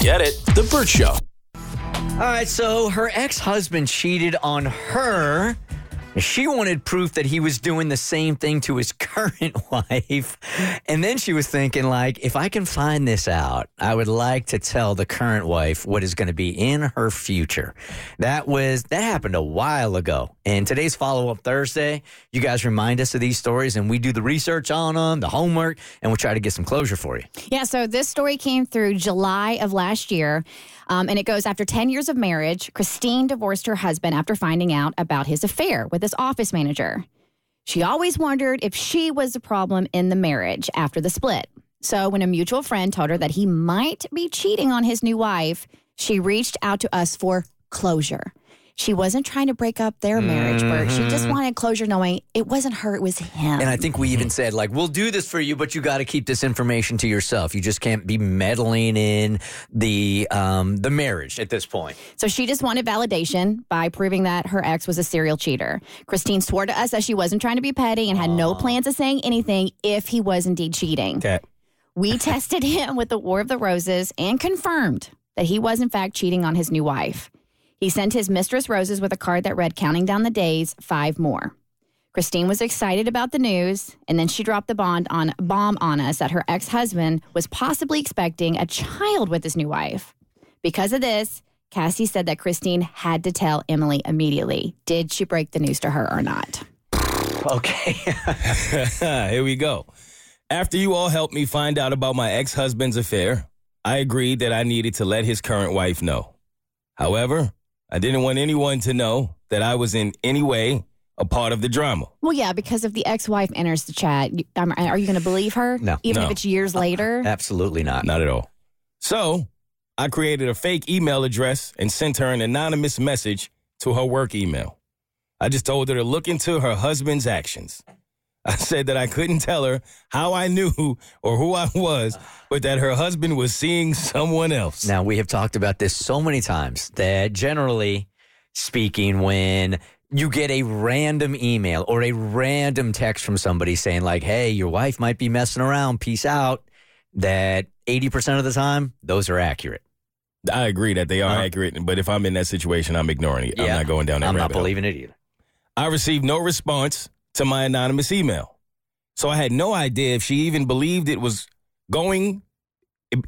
Get it? The Bert Show. All right, so her ex husband cheated on her. She wanted proof that he was doing the same thing to his current wife. And then she was thinking, like, if I can find this out, I would like to tell the current wife what is going to be in her future. That was, that happened a while ago. And today's follow up Thursday, you guys remind us of these stories and we do the research on them, the homework, and we'll try to get some closure for you. Yeah, so this story came through July of last year. Um, and it goes after 10 years of marriage, Christine divorced her husband after finding out about his affair with office manager. She always wondered if she was the problem in the marriage after the split. So when a mutual friend told her that he might be cheating on his new wife, she reached out to us for closure. She wasn't trying to break up their marriage, Bert. She just wanted closure knowing it wasn't her, it was him. And I think we even said, like, we'll do this for you, but you got to keep this information to yourself. You just can't be meddling in the um, the marriage at this point. So she just wanted validation by proving that her ex was a serial cheater. Christine swore to us that she wasn't trying to be petty and had no plans of saying anything if he was indeed cheating. Okay. We tested him with the War of the Roses and confirmed that he was, in fact, cheating on his new wife. He sent his mistress roses with a card that read, Counting down the days, five more. Christine was excited about the news, and then she dropped the bond on bomb on us that her ex-husband was possibly expecting a child with his new wife. Because of this, Cassie said that Christine had to tell Emily immediately. Did she break the news to her or not? Okay. Here we go. After you all helped me find out about my ex husband's affair, I agreed that I needed to let his current wife know. However, I didn't want anyone to know that I was in any way a part of the drama. Well, yeah, because if the ex-wife enters the chat, um, are you going to believe her? No. even No. if it's years later. Absolutely not. Not at all. So I created a fake email address and sent her an anonymous message to her work email. I just told her to look into her husband's actions. I said that I couldn't tell her how I knew or who I was, but that her husband was seeing someone else. Now, we have talked about this so many times that generally speaking, when you get a random email or a random text from somebody saying, like, hey, your wife might be messing around, peace out, that 80% of the time, those are accurate. I agree that they are Uh-huh. accurate, but if I'm in that situation, I'm ignoring it. I'm not going down that I'm not rabbit hole. believing it either. I received no response to my anonymous email. So I had no idea if she even believed it was going,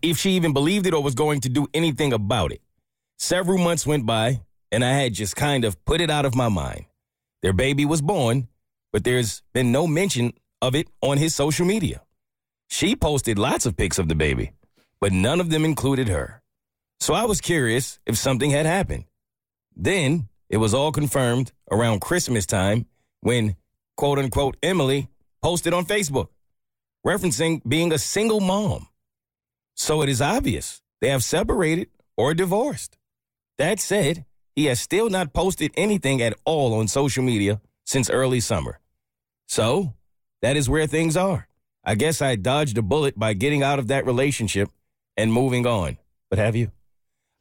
if she even believed it or was going to do anything about it. Several months went by, and I had just kind of put it out of my mind. Their baby was born, but there's been no mention of it on his social media. She posted lots of pics of the baby, but none of them included her. So I was curious if something had happened. Then it was all confirmed around Christmas time when quote unquote Emily posted on Facebook referencing being a single mom. So it is obvious they have separated or divorced. That said, he has still not posted anything at all on social media since early summer. So that is where things are. I guess I dodged a bullet by getting out of that relationship and moving on. But have you?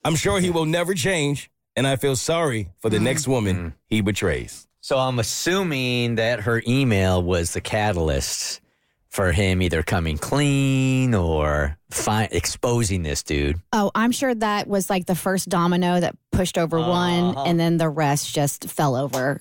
I'm sure he will never change, and I feel sorry for the mm-hmm. next woman mm-hmm. he betrays. So I'm assuming that her email was the catalyst for him either coming clean or fi- exposing this dude. Oh, I'm sure that was like the first domino that pushed over one, uh-huh. and then the rest just fell over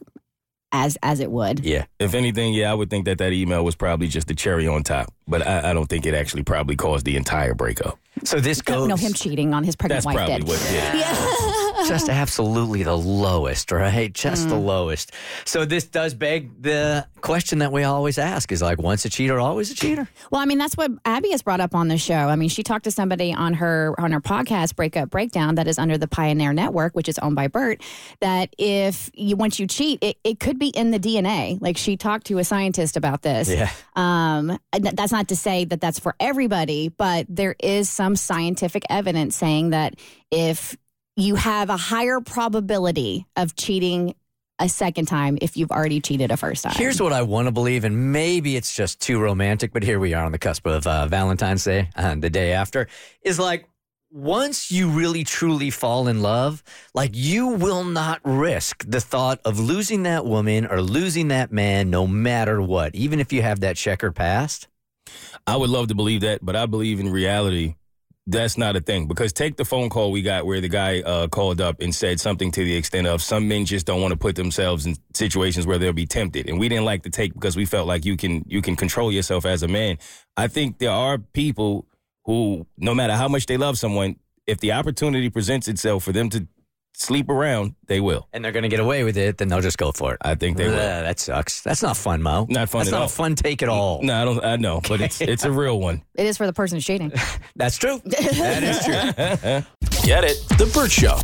as as it would. Yeah. If anything, yeah, I would think that that email was probably just the cherry on top. But I, I don't think it actually probably caused the entire breakup. So this No, goes no, him cheating on his pregnant That's wife probably did. what did. it. just absolutely the lowest, right? Just the lowest. So this does beg the question that we always ask: is like, once a cheater, always a cheater? Well, I mean, that's what Abby has brought up on the show. I mean, she talked to somebody on her on her podcast, Breakup Breakdown, that is under the Pioneer Network, which is owned by Bert. That if you once you cheat, it, it could be in the DNA. Like she talked to a scientist about this. Yeah. Um, that's not to say that that's for everybody, but there is some scientific evidence saying that if you have a higher probability of cheating a second time if you've already cheated a first time. Here's what I want to believe, and maybe it's just too romantic, but here we are on the cusp of uh, Valentine's Day, uh, the day after, is like once you really truly fall in love, like you will not risk the thought of losing that woman or losing that man no matter what, even if you have that checkered past. I would love to believe that, but I believe in reality that's not a thing. Because take the phone call we got where the guy uh, called up and said something to the extent of some men just don't want to put themselves in situations where they'll be tempted, and we didn't like the take because we felt like you can you can control yourself as a man. I think there are people who, no matter how much they love someone, if the opportunity presents itself for them to sleep around, they will. And they're going to get away with it, then they'll just go for it. I think they Ugh, will. that sucks. That's not fun, Mo. Not fun That's at not all. a fun take at all. No, I don't. I know, but it's it's a real one. it is for the person who's cheating. That's true. that is true. Get it? The Bert Show.